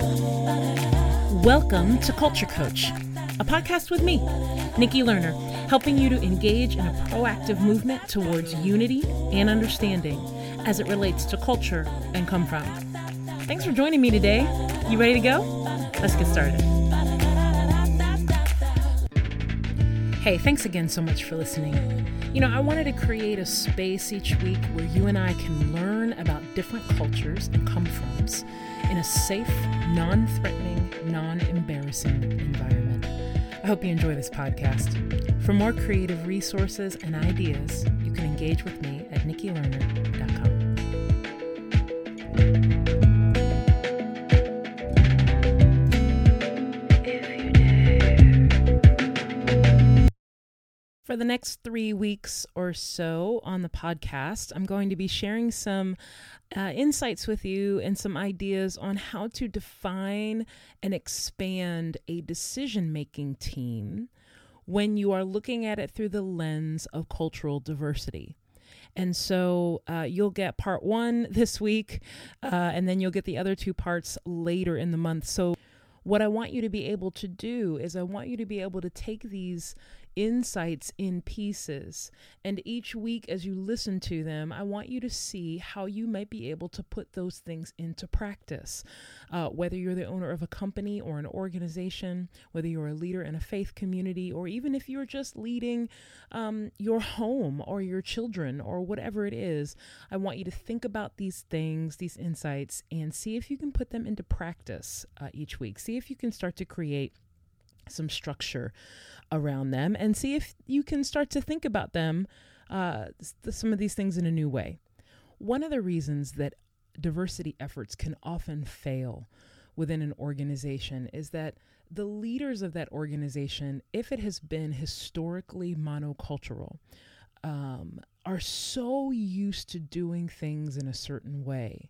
Welcome to Culture Coach, a podcast with me, Nikki Lerner, helping you to engage in a proactive movement towards unity and understanding as it relates to culture and come from. Thanks for joining me today. You ready to go? Let's get started. Hey, thanks again so much for listening. You know, I wanted to create a space each week where you and I can learn about different cultures and come froms in a safe, non threatening, non embarrassing environment. I hope you enjoy this podcast. For more creative resources and ideas, you can engage with me at nikkilerner.com. For the next three weeks or so on the podcast, I'm going to be sharing some uh, insights with you and some ideas on how to define and expand a decision making team when you are looking at it through the lens of cultural diversity. And so uh, you'll get part one this week, uh, and then you'll get the other two parts later in the month. So, what I want you to be able to do is, I want you to be able to take these insights in pieces. And each week, as you listen to them, I want you to see how you might be able to put those things into practice. Uh, whether you're the owner of a company or an organization, whether you're a leader in a faith community, or even if you're just leading um, your home or your children or whatever it is, I want you to think about these things, these insights, and see if you can put them into practice uh, each week. See if you can start to create some structure around them and see if you can start to think about them, uh, some of these things in a new way. One of the reasons that diversity efforts can often fail within an organization is that the leaders of that organization, if it has been historically monocultural, um, are so used to doing things in a certain way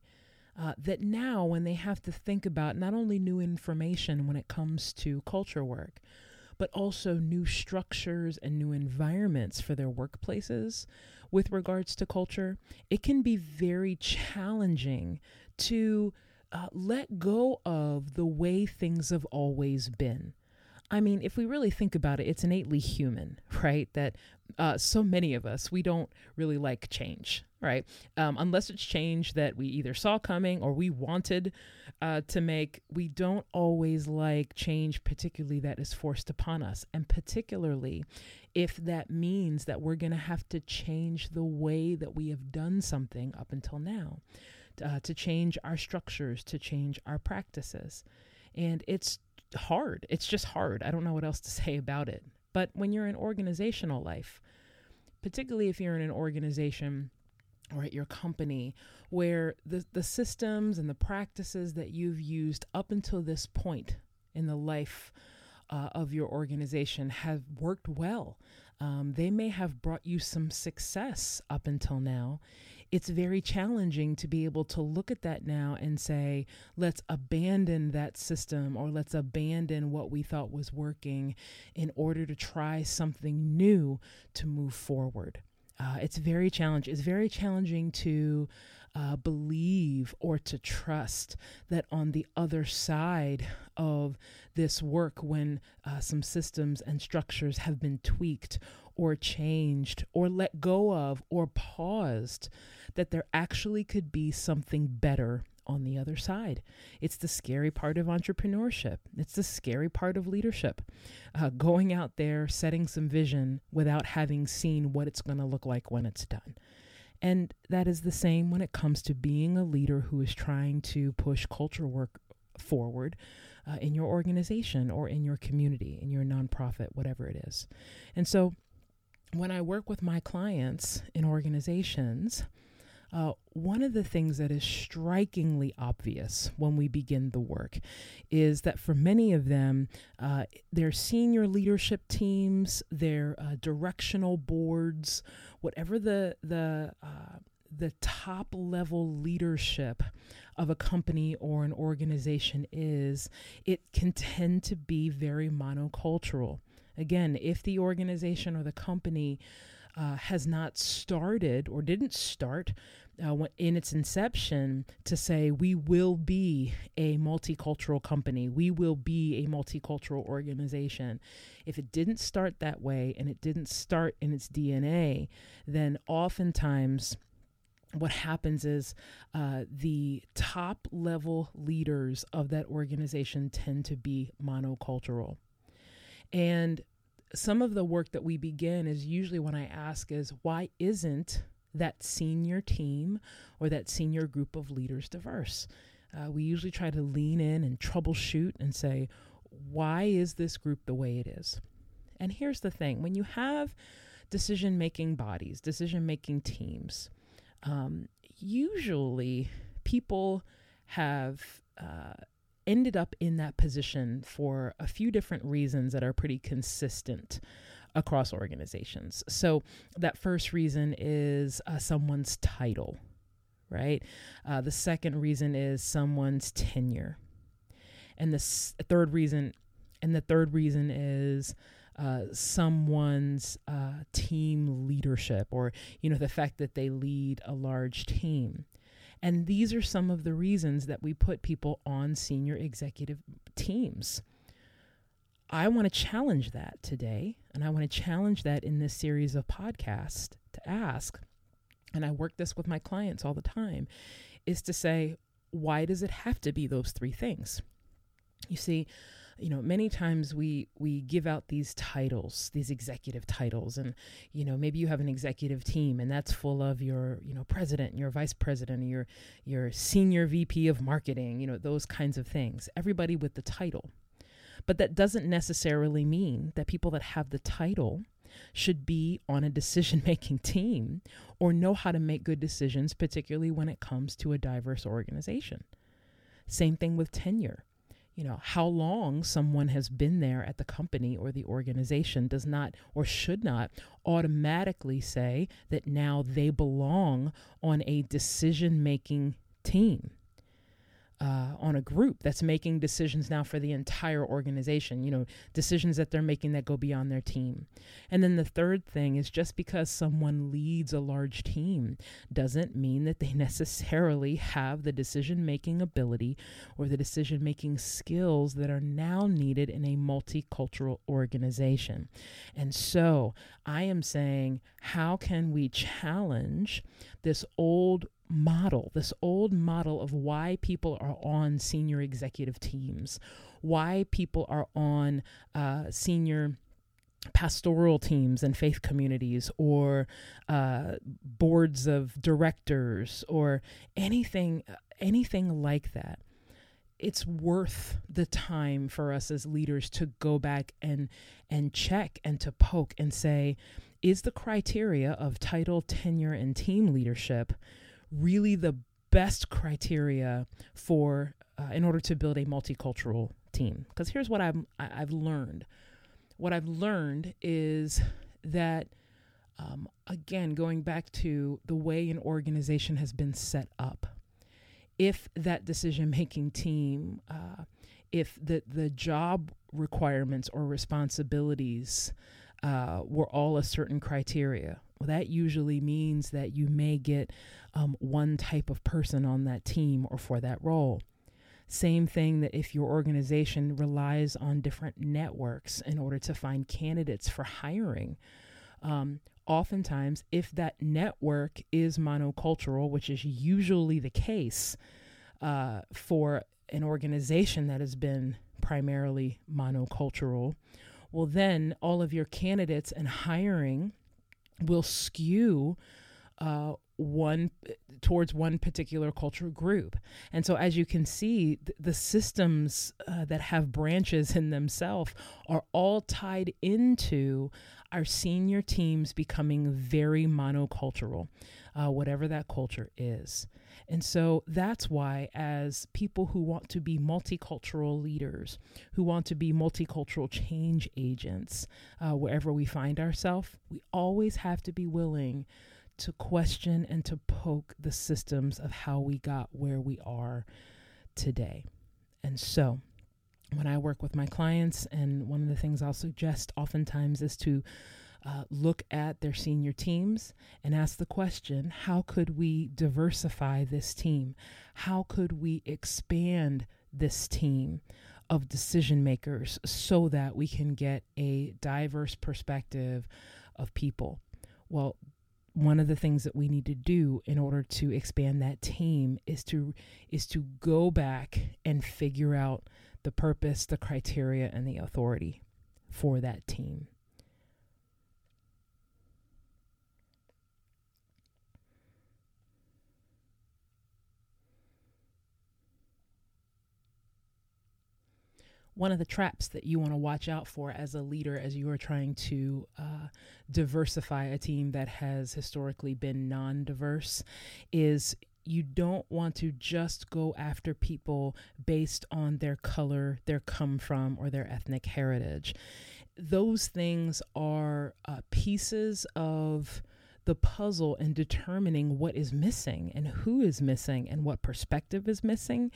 uh, that now, when they have to think about not only new information when it comes to culture work, but also new structures and new environments for their workplaces with regards to culture, it can be very challenging to uh, let go of the way things have always been. I mean, if we really think about it, it's innately human, right? That uh, so many of us, we don't really like change, right? Um, unless it's change that we either saw coming or we wanted uh, to make, we don't always like change, particularly that is forced upon us. And particularly if that means that we're going to have to change the way that we have done something up until now, uh, to change our structures, to change our practices. And it's hard. It's just hard. I don't know what else to say about it. But when you're in organizational life, particularly if you're in an organization or at your company where the, the systems and the practices that you've used up until this point in the life uh, of your organization have worked well. Um, they may have brought you some success up until now it's very challenging to be able to look at that now and say, let's abandon that system or let's abandon what we thought was working in order to try something new to move forward. Uh, it's very challenging. It's very challenging to uh, believe or to trust that on the other side of this work, when uh, some systems and structures have been tweaked or changed or let go of or paused, that there actually could be something better on the other side. It's the scary part of entrepreneurship. It's the scary part of leadership. Uh, going out there, setting some vision without having seen what it's going to look like when it's done. And that is the same when it comes to being a leader who is trying to push culture work forward uh, in your organization or in your community, in your nonprofit, whatever it is. And so when I work with my clients in organizations, uh, one of the things that is strikingly obvious when we begin the work is that for many of them, uh, their senior leadership teams, their uh, directional boards, whatever the the uh, the top level leadership of a company or an organization is, it can tend to be very monocultural. Again, if the organization or the company uh, has not started or didn't start uh, in its inception to say we will be a multicultural company, we will be a multicultural organization. If it didn't start that way and it didn't start in its DNA, then oftentimes what happens is uh, the top level leaders of that organization tend to be monocultural. And some of the work that we begin is usually when I ask is why isn't that senior team or that senior group of leaders diverse? Uh, we usually try to lean in and troubleshoot and say, why is this group the way it is? And here's the thing when you have decision making bodies, decision making teams, um, usually people have uh, ended up in that position for a few different reasons that are pretty consistent across organizations. So, that first reason is uh, someone's title, right? Uh, the second reason is someone's tenure. And the s- third reason, and the third reason is uh, someone's uh, team leadership or you know the fact that they lead a large team and these are some of the reasons that we put people on senior executive teams. I want to challenge that today and i want to challenge that in this series of podcasts to ask and i work this with my clients all the time is to say why does it have to be those three things? You see you know many times we we give out these titles these executive titles and you know maybe you have an executive team and that's full of your you know president your vice president your your senior vp of marketing you know those kinds of things everybody with the title. But that doesn't necessarily mean that people that have the title should be on a decision making team or know how to make good decisions particularly when it comes to a diverse organization. Same thing with tenure you know, how long someone has been there at the company or the organization does not or should not automatically say that now they belong on a decision making team uh, on a group that's making decisions now for the entire organization, you know, decisions that they're making that go beyond their team. And then the third thing is just because someone leads a large team doesn't mean that they necessarily have the decision making ability or the decision making skills that are now needed in a multicultural organization. And so I am saying, how can we challenge this old model, this old model of why people are on senior executive teams, why people are on uh, senior pastoral teams and faith communities or uh, boards of directors or anything anything like that. It's worth the time for us as leaders to go back and and check and to poke and say is the criteria of title tenure and team leadership really the best criteria for uh, in order to build a multicultural team. Because here's what I've, I've learned. What I've learned is that um, again going back to the way an organization has been set up if that decision making team uh, if the the job requirements or responsibilities uh, were all a certain criteria well, that usually means that you may get um, one type of person on that team or for that role. Same thing that if your organization relies on different networks in order to find candidates for hiring, um, oftentimes, if that network is monocultural, which is usually the case uh, for an organization that has been primarily monocultural, well, then all of your candidates and hiring will skew uh, one towards one particular cultural group. And so, as you can see, th- the systems uh, that have branches in themselves are all tied into our senior teams becoming very monocultural, uh, whatever that culture is. And so that's why, as people who want to be multicultural leaders, who want to be multicultural change agents, uh, wherever we find ourselves, we always have to be willing to question and to poke the systems of how we got where we are today. And so, when I work with my clients, and one of the things I'll suggest oftentimes is to uh, look at their senior teams and ask the question how could we diversify this team? How could we expand this team of decision makers so that we can get a diverse perspective of people? Well, one of the things that we need to do in order to expand that team is to is to go back and figure out the purpose, the criteria and the authority for that team. One of the traps that you want to watch out for as a leader as you are trying to uh, diversify a team that has historically been non diverse is you don't want to just go after people based on their color, their come from, or their ethnic heritage. Those things are uh, pieces of the puzzle and determining what is missing and who is missing and what perspective is missing.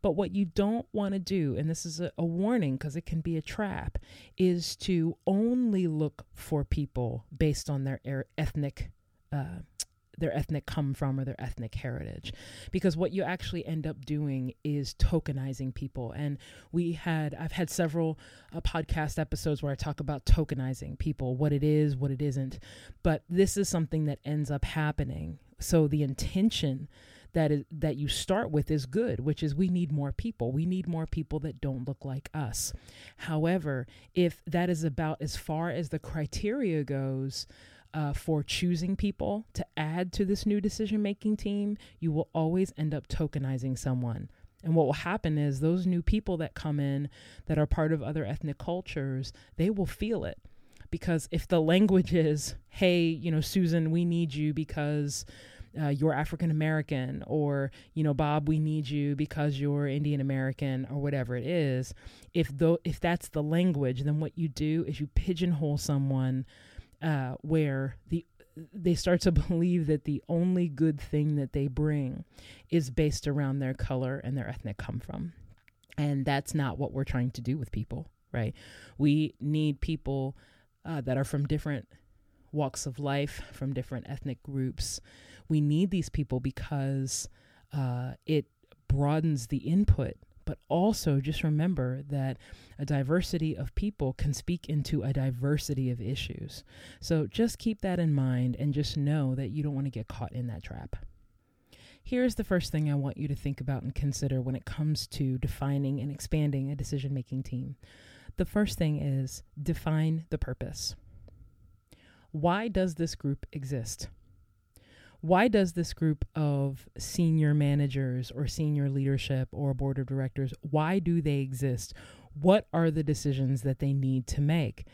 But what you don't want to do, and this is a, a warning because it can be a trap, is to only look for people based on their er- ethnic. Uh, their ethnic come from or their ethnic heritage. Because what you actually end up doing is tokenizing people. And we had i've had several uh, podcast episodes where i talk about tokenizing people what it is what it isn't. But this is something that ends up happening. So the intention that is that you start with is good which is we need more people. We need more people that don't look like us. However if that is about as far as the criteria goes uh, for choosing people to add to this new decision making team, you will always end up tokenizing someone. And what will happen is those new people that come in that are part of other ethnic cultures, they will feel it. Because if the language is, hey, you know, Susan, we need you because uh, you're African American, or, you know, Bob, we need you because you're Indian American, or whatever it is, if, though, if that's the language, then what you do is you pigeonhole someone uh, where the they start to believe that the only good thing that they bring is based around their color and their ethnic come from. And that's not what we're trying to do with people, right? We need people uh, that are from different walks of life, from different ethnic groups. We need these people because uh, it broadens the input but also just remember that a diversity of people can speak into a diversity of issues. So just keep that in mind and just know that you don't want to get caught in that trap. Here's the first thing I want you to think about and consider when it comes to defining and expanding a decision making team. The first thing is define the purpose. Why does this group exist? Why does this group of senior managers or senior leadership or board of directors why do they exist? What are the decisions that they need to make?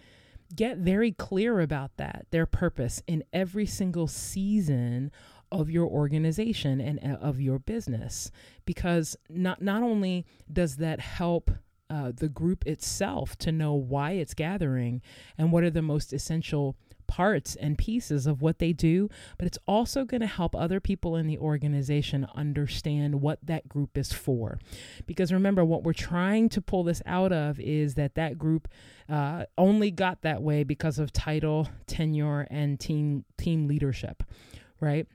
Get very clear about that their purpose in every single season of your organization and uh, of your business. Because not not only does that help uh, the group itself to know why it's gathering and what are the most essential parts and pieces of what they do, but it's also going to help other people in the organization understand what that group is for. Because remember, what we're trying to pull this out of is that that group uh, only got that way because of title, tenure, and team team leadership, right?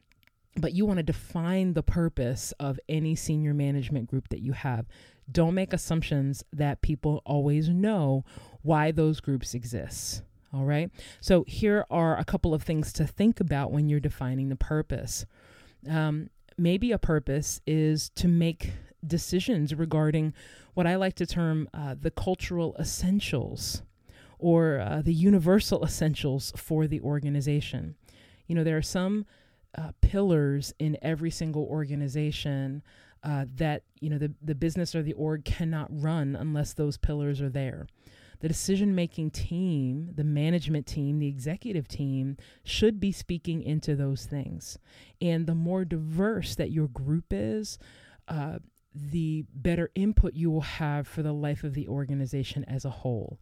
But you want to define the purpose of any senior management group that you have. Don't make assumptions that people always know why those groups exist. All right. So here are a couple of things to think about when you're defining the purpose. Um, maybe a purpose is to make decisions regarding what I like to term uh, the cultural essentials or uh, the universal essentials for the organization. You know, there are some uh, pillars in every single organization uh, that, you know, the, the business or the org cannot run unless those pillars are there the decision making team, the management team, the executive team should be speaking into those things. And the more diverse that your group is, uh, the better input you will have for the life of the organization as a whole.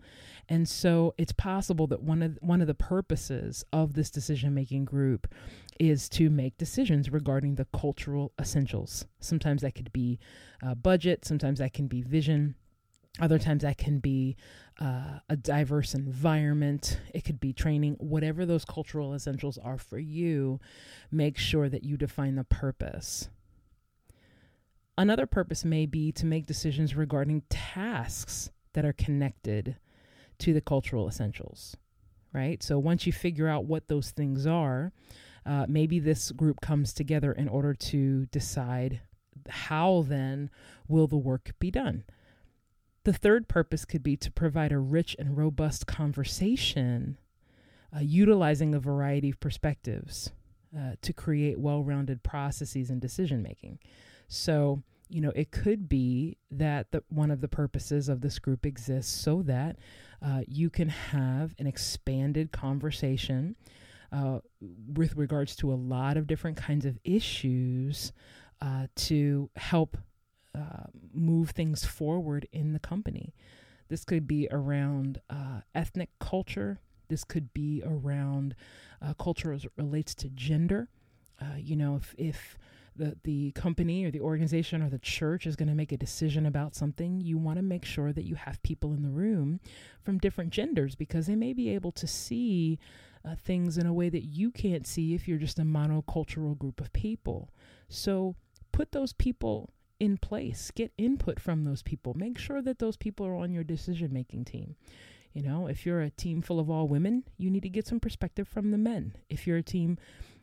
And so it's possible that one of one of the purposes of this decision making group is to make decisions regarding the cultural essentials. Sometimes that could be uh, budget, sometimes that can be vision, Other times that can be uh, a diverse environment. It could be training, whatever those cultural essentials are for you. Make sure that you define the purpose. Another purpose may be to make decisions regarding tasks that are connected to the cultural essentials, right? So once you figure out what those things are, uh, maybe this group comes together in order to decide how then will the work be done. The third purpose could be to provide a rich and robust conversation, uh, utilizing a variety of perspectives uh, to create well rounded processes and decision making. So, you know, it could be that the, one of the purposes of this group exists so that uh, you can have an expanded conversation uh, with regards to a lot of different kinds of issues uh, to help uh, move things forward in the company. This could be around uh, ethnic culture. This could be around uh, culture as it relates to gender. Uh, you know, if, if the, the company or the organization or the church is going to make a decision about something, you want to make sure that you have people in the room from different genders because they may be able to see uh, things in a way that you can't see if you're just a monocultural group of people. So put those people in place. Get input from those people. Make sure that those people are on your decision making team. You know, if you're a team full of all women, you need to get some perspective from the men. If you're a team,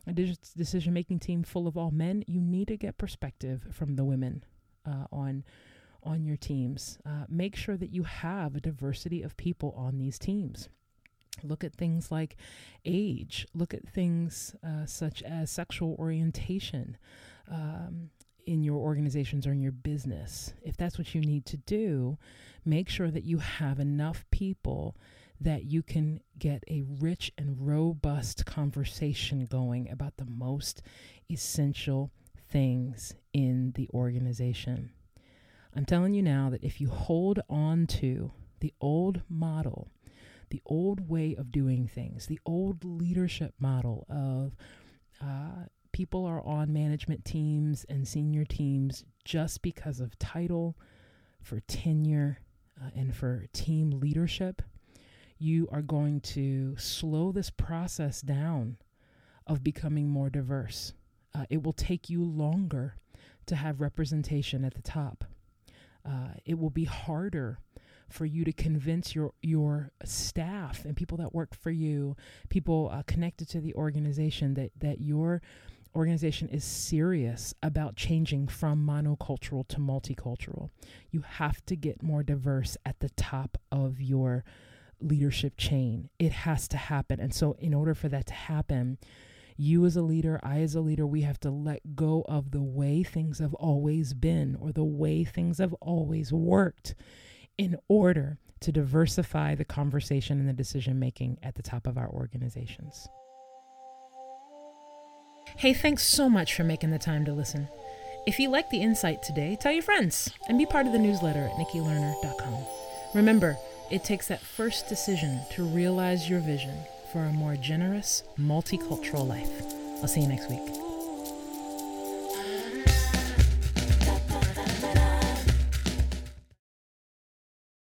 a decision making team full of all men, you need to get perspective from the women uh, on on your teams. Uh, make sure that you have a diversity of people on these teams. Look at things like age. Look at things uh, such as sexual orientation. Um, in your organizations or in your business, if that's what you need to do, make sure that you have enough people that you can get a rich and robust conversation going about the most essential things in the organization. I'm telling you now that if you hold on to the old model, the old way of doing things, the old leadership model of uh, people are on management teams and senior teams just because of title, for tenure, uh, and for team leadership, you are going to slow this process down of becoming more diverse. Uh, it will take you longer to have representation at the top. Uh, it will be harder for you to convince your your staff and people that work for you, people uh, connected to the organization that that your organization is serious about changing from monocultural to multicultural. You have to get more diverse at the top of your leadership chain. It has to happen. And so, in order for that to happen, you as a leader, I as a leader, we have to let go of the way things have always been or the way things have always worked in order to diversify the conversation and the decision making at the top of our organizations. Hey, thanks so much for making the time to listen. If you like the insight today, tell your friends and be part of the newsletter at nikkilerner.com. Remember, it takes that first decision to realize your vision for a more generous, multicultural life. I'll see you next week.